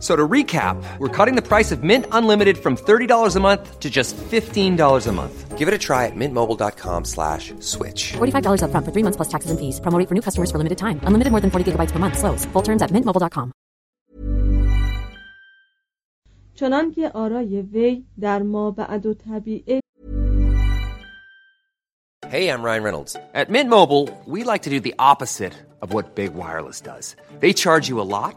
So to recap, we're cutting the price of Mint Unlimited from $30 a month to just $15 a month. Give it a try at mintmobile.com slash switch. $45 upfront for three months plus taxes and fees. Promo rate for new customers for limited time. Unlimited more than 40 gigabytes per month. Slows. Full terms at mintmobile.com. چنان که آرای وی در ما بعد و طبیعه Hey, I'm Ryan Reynolds. At Mint Mobile, we like to do the opposite of what Big Wireless does. They charge you a lot,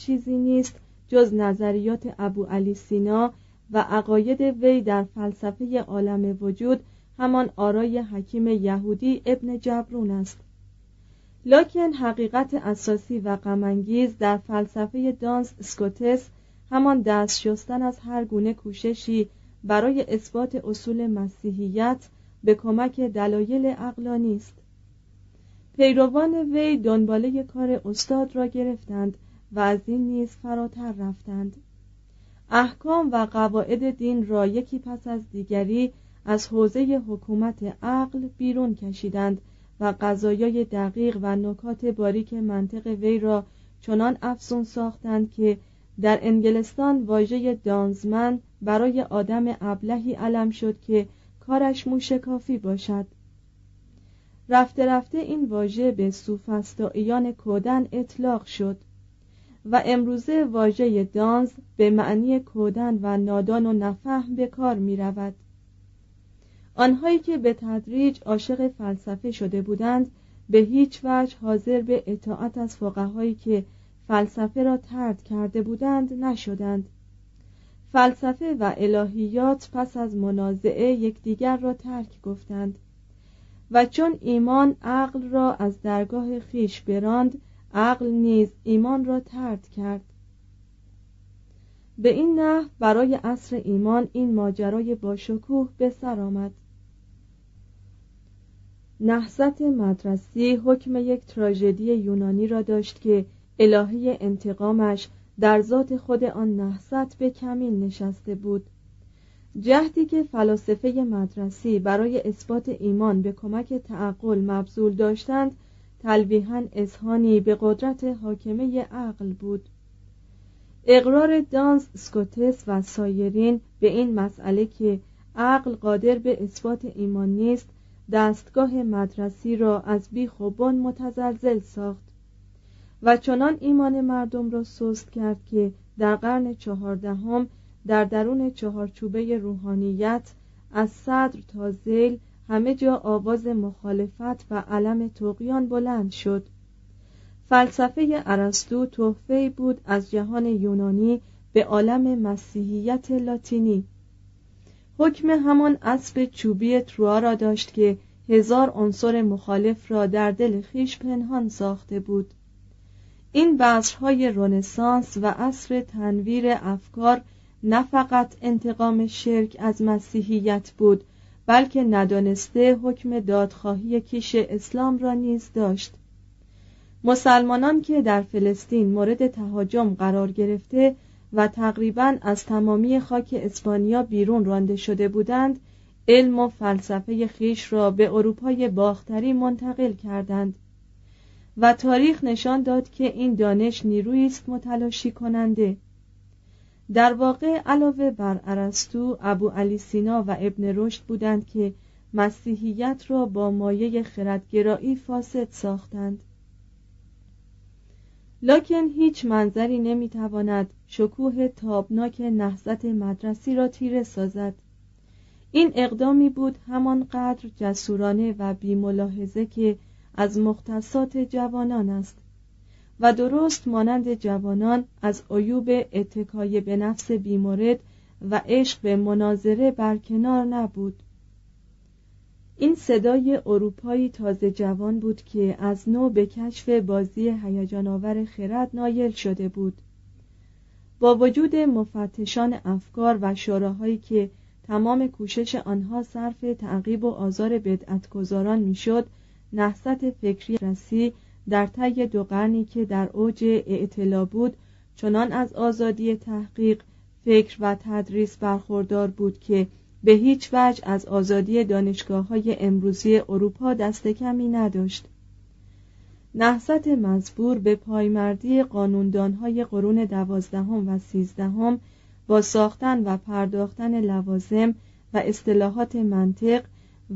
چیزی نیست جز نظریات ابو علی سینا و عقاید وی در فلسفه عالم وجود همان آرای حکیم یهودی ابن جبرون است. لکن حقیقت اساسی و غمانگیز در فلسفه دانس اسکوتس همان دست شستن از هر گونه کوششی برای اثبات اصول مسیحیت به کمک دلایل عقلانی است. پیروان وی دنباله کار استاد را گرفتند و از این نیز فراتر رفتند. احکام و قواعد دین را یکی پس از دیگری از حوزه حکومت عقل بیرون کشیدند و قضایای دقیق و نکات باریک منطق وی را چنان افزون ساختند که در انگلستان واژه دانزمن برای آدم ابلهی علم شد که کارش موشکافی باشد. رفته رفته این واژه به سوفسطائیان کودن اطلاق شد. و امروزه واژه دانز به معنی کودن و نادان و نفهم به کار می رود. آنهایی که به تدریج عاشق فلسفه شده بودند به هیچ وجه حاضر به اطاعت از فقهایی که فلسفه را ترد کرده بودند نشدند فلسفه و الهیات پس از منازعه یکدیگر را ترک گفتند و چون ایمان عقل را از درگاه خیش براند عقل نیز ایمان را ترد کرد. به این نحو برای عصر ایمان این ماجرای باشکوه به سر آمد. نحست مدرسی حکم یک تراژدی یونانی را داشت که الهه انتقامش در ذات خود آن نحست به کمین نشسته بود. جهدی که فلاسفه مدرسی برای اثبات ایمان به کمک تعقل مبذول داشتند تلویحا اذهانی به قدرت حاکمه عقل بود. اقرار دانس سکوتس و سایرین به این مسئله که عقل قادر به اثبات ایمان نیست دستگاه مدرسی را از بیخ و بن متزلزل ساخت. و چنان ایمان مردم را سست کرد که در قرن چهاردهم در درون چهارچوبه روحانیت از صدر تا زیل همه جا آواز مخالفت و علم تقیان بلند شد. فلسفه ارسطو تحفه بود از جهان یونانی به عالم مسیحیت لاتینی. حکم همان اسب چوبی تروا را داشت که هزار عنصر مخالف را در دل خیش پنهان ساخته بود. این بذرهای رنسانس و عصر تنویر افکار نه فقط انتقام شرک از مسیحیت بود بلکه ندانسته حکم دادخواهی کیش اسلام را نیز داشت. مسلمانان که در فلسطین مورد تهاجم قرار گرفته و تقریبا از تمامی خاک اسپانیا بیرون رانده شده بودند علم و فلسفه خیش را به اروپای باختری منتقل کردند و تاریخ نشان داد که این دانش نیرویی است متلاشی کننده. در واقع علاوه بر ارسطو ابو علی سینا و ابن رشد بودند که مسیحیت را با مایه خردگرایی فاسد ساختند. لکن هیچ منظری نمی‌تواند شکوه تابناک نهضت مدرسی را تیره سازد. این اقدامی بود همانقدر جسورانه و بیملاحظه که از مختصات جوانان است. و درست مانند جوانان از عیوب اتکای به نفس بیمورد و عشق به مناظره برکنار نبود. این صدای اروپایی تازه جوان بود که از نو به کشف بازی هیجانآور خرد نایل شده بود. با وجود مفتشان افکار و شوراهایی که تمام کوشش آنها صرف تعقیب و آزار بدعتگذاران می‌شد نهضت فکری رسی در طی دو قرنی که در اوج اعتلا بود چنان از آزادی تحقیق فکر و تدریس برخوردار بود که به هیچ وجه از آزادی دانشگاه های امروزی اروپا دست کمی نداشت. نهضت مزبور به پایمردی های قرون دوازدهم و سیزدهم با ساختن و پرداختن لوازم و اصطلاحات منطق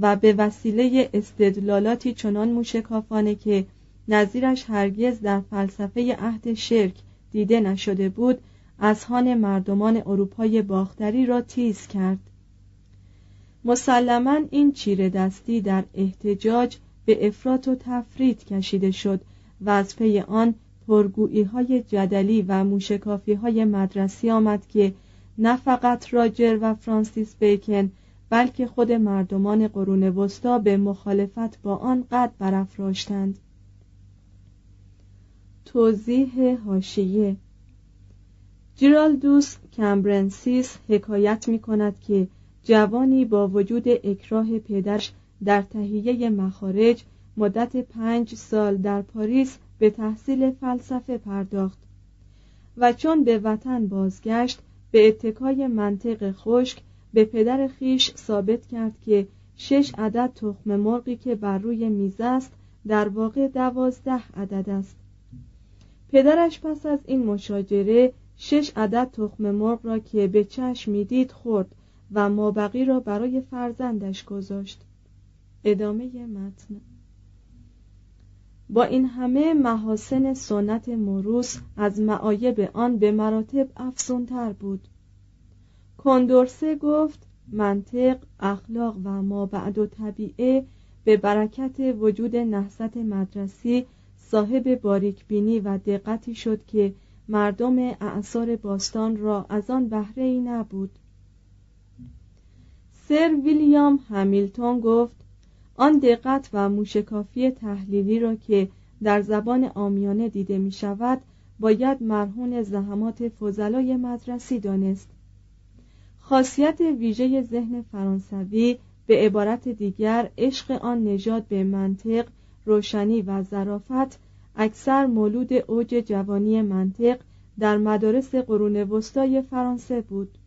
و به وسیله استدلالاتی چنان موشکافانه که نظیرش هرگز در فلسفه عهد شرک دیده نشده بود اذهان مردمان اروپای باختری را تیز کرد. مسلما این چیره دستی در احتجاج به افراط و تفرید کشیده شد و از پی آن پرگویی های جدلی و موشکافی های مدرسی آمد که نه فقط راجر و فرانسیس بیکن بلکه خود مردمان قرون وسطا به مخالفت با آن قد برافراشتند. توضیح حاشیه جیرالدوس کمبرنسیس حکایت می کند که جوانی با وجود اکراه پدرش در تهیه مخارج مدت پنج سال در پاریس به تحصیل فلسفه پرداخت و چون به وطن بازگشت به اتکای منطق خشک به پدر خویش ثابت کرد که شش عدد تخم مرغی که بر روی میز است در واقع دوازده عدد است. پدرش پس از این مشاجره شش عدد تخم مرغ را که به چشم می‌دید خورد و مابقی را برای فرزندش گذاشت. ادامه متن. با این همه محاسن سنت موروس از معایب آن به مراتب افزونتر بود. کندورسه گفت منطق اخلاق و ما بعد و طبیعه به برکت وجود نهضت مدرسی صاحب باریکبینی و دقتی شد که مردم اعثار باستان را از آن بهره ای نبود. سر ویلیام همیلتون گفت آن دقت و موشکافی تحلیلی را که در زبان آمیانه دیده می شود باید مرهون زحمات فضلای مدرسی دانست. خاصیت ویژه ذهن فرانسوی به عبارت دیگر عشق آن نژاد به منطق روشنی و ظرافت اکثر مولود اوج جوانی منطق در مدارس قرون وسطای فرانسه بود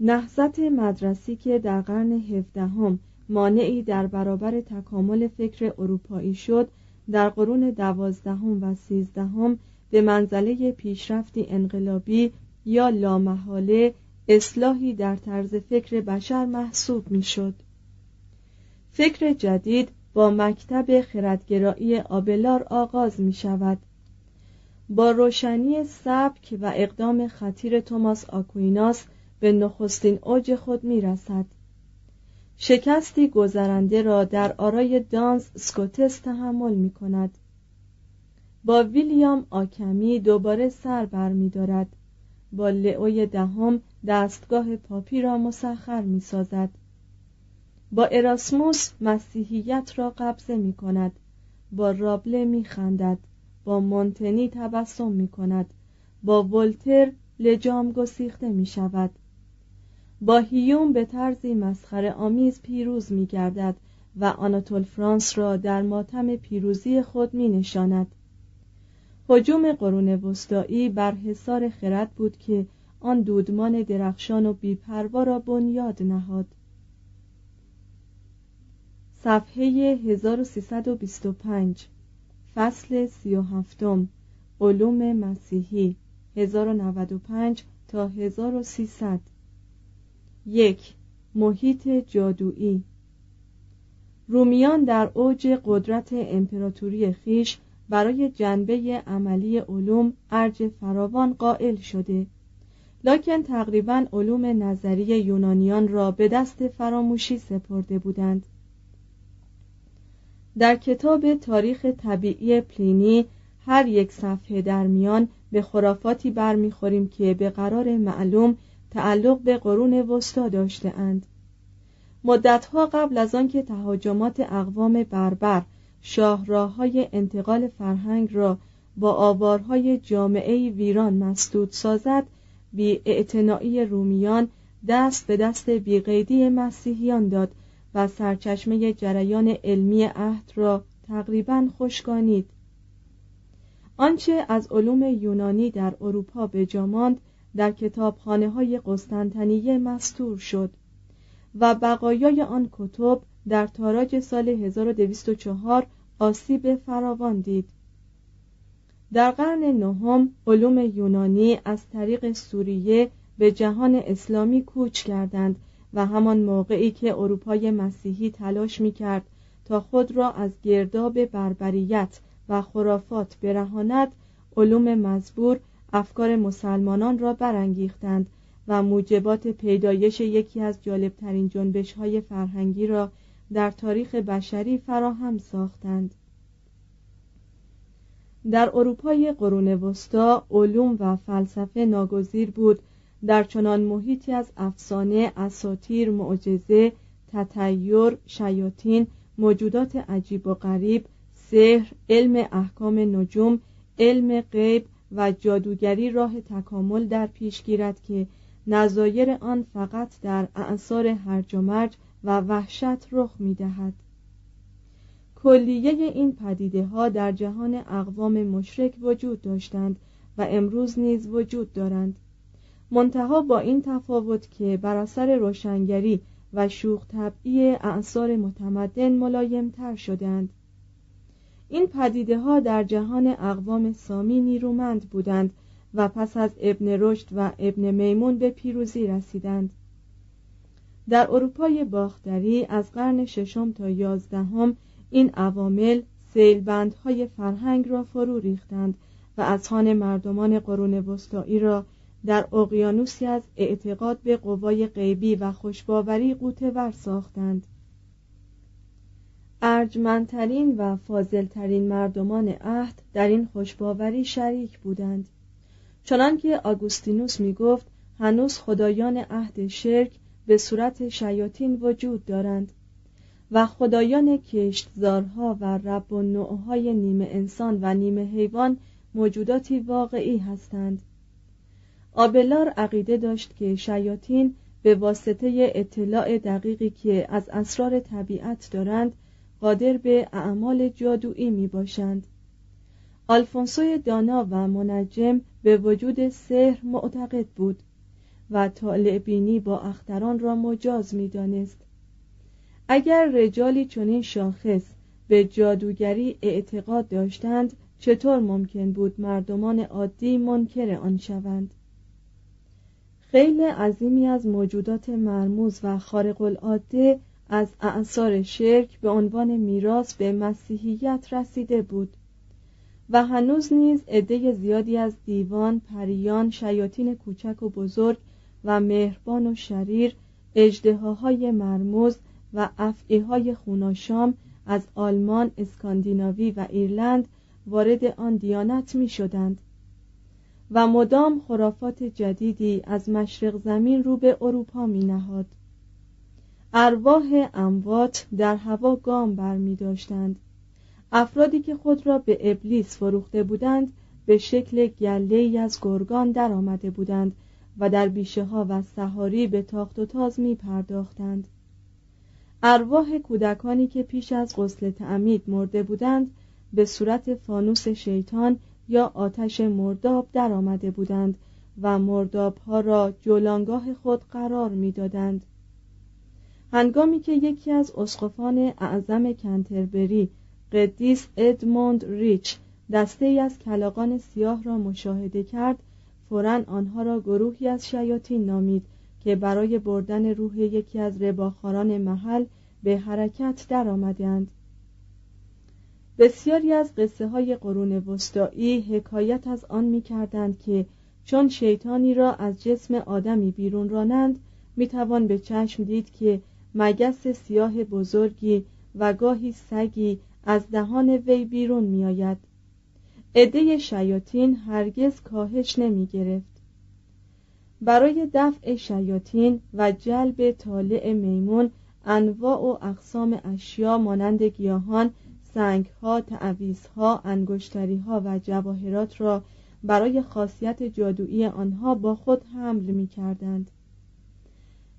نهضت مدرسی که در قرن هفدهم مانعی در برابر تکامل فکر اروپایی شد در قرون دوازدهم و سیزدهم به منزله پیشرفتی انقلابی یا لامحاله اصلاحی در طرز فکر بشر محسوب می‌شد. فکر جدید با مکتب خردگرایی آبلار آغاز می شود با روشنی سبک و اقدام خطیر توماس آکویناس به نخستین اوج خود می رسد شکستی گذرنده را در آرای دانس سکوتس تحمل می کند با ویلیام آکمی دوباره سر بر می دارد. با لئوی دهم دستگاه پاپی را مسخر می سازد با اراسموس مسیحیت را قبضه می کند با رابله می خندد با مونتنی تبسم می کند با ولتر لجام گسیخته می شود با هیوم به طرزی مسخره آمیز پیروز می گردد و آناتول فرانس را در ماتم پیروزی خود می نشاند حجوم قرون وسطایی بر حصار خرد بود که آن دودمان درخشان و بیپروا را بنیاد نهاد. صفحه 1325 فصل 37 علوم مسیحی 1095 تا 1300 یک محیط جادویی. رومیان در اوج قدرت امپراتوری خیش برای جنبه عملی علوم ارج فراوان قائل شده. لکن تقریبا علوم نظری یونانیان را به دست فراموشی سپرده بودند. در کتاب تاریخ طبیعی پلینی هر یک صفحه در میان به خرافاتی برمیخوریم که به قرار معلوم تعلق به قرون وسطا داشته اند. مدتها قبل از آنکه تهاجمات اقوام بربر شاهراه های انتقال فرهنگ را با آوارهای جامعه ویران مسدود سازد بی رومیان دست به دست بیقیدی مسیحیان داد و سرچشمه جریان علمی عهد را تقریبا خشکانید. آنچه از علوم یونانی در اروپا به جاماند در کتابخانه های قسطنطنیه مستور شد و بقایای آن کتب در تاراج سال 1204 آسیب فراوان دید. در قرن نهم علوم یونانی از طریق سوریه به جهان اسلامی کوچ کردند و همان موقعی که اروپای مسیحی تلاش می کرد تا خود را از گرداب بربریت و خرافات برهاند علوم مزبور افکار مسلمانان را برانگیختند و موجبات پیدایش یکی از جالبترین جنبش های فرهنگی را در تاریخ بشری فراهم ساختند. در اروپای قرون وسطا علوم و فلسفه ناگزیر بود در چنان محیطی از افسانه اساتیر معجزه تطیر شیاطین موجودات عجیب و غریب سحر علم احکام نجوم علم غیب و جادوگری راه تکامل در پیش گیرد که نظایر آن فقط در اعثار هرج و مرج و وحشت رخ می دهد. کلیه این پدیده ها در جهان اقوام مشرک وجود داشتند و امروز نیز وجود دارند منتها با این تفاوت که بر اثر روشنگری و شوخ طبعی اعثار متمدن ملایم تر شدند. این پدیده ها در جهان اقوام سامی نیرومند بودند و پس از ابن رشد و ابن میمون به پیروزی رسیدند. در اروپای باختری از قرن ششم تا یازدهم این عوامل سیلبندهای فرهنگ را فرو ریختند و اذهان مردمان قرون وسطایی را در اقیانوسی از اعتقاد به قوای غیبی و خوشباوری قوطه ور ساختند. ارجمندترین و فاضلترین مردمان عهد در این خوشباوری شریک بودند. چنانکه آگوستینوس می گفت هنوز خدایان عهد شرک به صورت شیاطین وجود دارند و خدایان کشتزارها و رب و نوعهای نیمه انسان و نیمه حیوان موجوداتی واقعی هستند. آبلار عقیده داشت که شیاطین به واسطه اطلاع دقیقی که از اسرار طبیعت دارند قادر به اعمال جادویی می باشند آلفونسوی دانا و منجم به وجود سحر معتقد بود و طالع بینی با اختران را مجاز می دانست. اگر رجالی چنین شاخص به جادوگری اعتقاد داشتند چطور ممکن بود مردمان عادی منکر آن شوند خیلی عظیمی از موجودات مرموز و خارق العاده از اعثار شرک به عنوان میراث به مسیحیت رسیده بود و هنوز نیز عده زیادی از دیوان پریان شیاطین کوچک و بزرگ و مهربان و شریر اجدهاهای مرموز و افعیهای خوناشام از آلمان، اسکاندیناوی و ایرلند وارد آن دیانت می شدند و مدام خرافات جدیدی از مشرق زمین رو به اروپا می نهاد. ارواح اموات در هوا گام بر می داشتند. افرادی که خود را به ابلیس فروخته بودند به شکل گله از گرگان در آمده بودند و در بیشه ها و سهاری به تاخت و تاز می پرداختند. ارواح کودکانی که پیش از غسل تعمید مرده بودند به صورت فانوس شیطان یا آتش مرداب در آمده بودند و مرداب ها را جولانگاه خود قرار می‌دادند. هنگامی که یکی از اسقفان اعظم کنتربری قدیس ادموند ریچ دسته ای از کلاقان سیاه را مشاهده کرد فورا آنها را گروهی از شیاطین نامید که برای بردن روح یکی از رباخاران محل به حرکت درآمدند بسیاری از قصه های قرون وسطایی حکایت از آن می کردند که چون شیطانی را از جسم آدمی بیرون رانند می توان به چشم دید که مگس سیاه بزرگی و گاهی سگی از دهان وی بیرون می آید عده شیاطین هرگز کاهش نمی گرفت برای دفع شیاطین و جلب طالع میمون انواع و اقسام اشیا مانند گیاهان سنگها، تعویزها، انگشتریها و جواهرات را برای خاصیت جادویی آنها با خود حمل می کردند.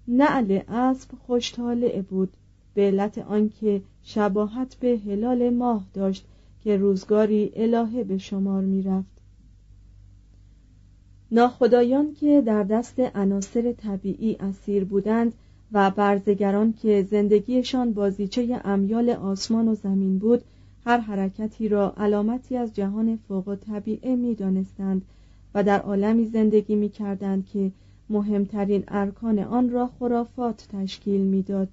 نعل اسب خوشطالع بود به علت آنکه شباهت به هلال ماه داشت که روزگاری الهه به شمار می رفت. ناخدایان که در دست عناصر طبیعی اسیر بودند و برزگران که زندگیشان بازیچه امیال آسمان و زمین بود هر حرکتی را علامتی از جهان فوق طبیعه می دانستند و در عالمی زندگی می کردند که مهمترین ارکان آن را خرافات تشکیل می‌داد.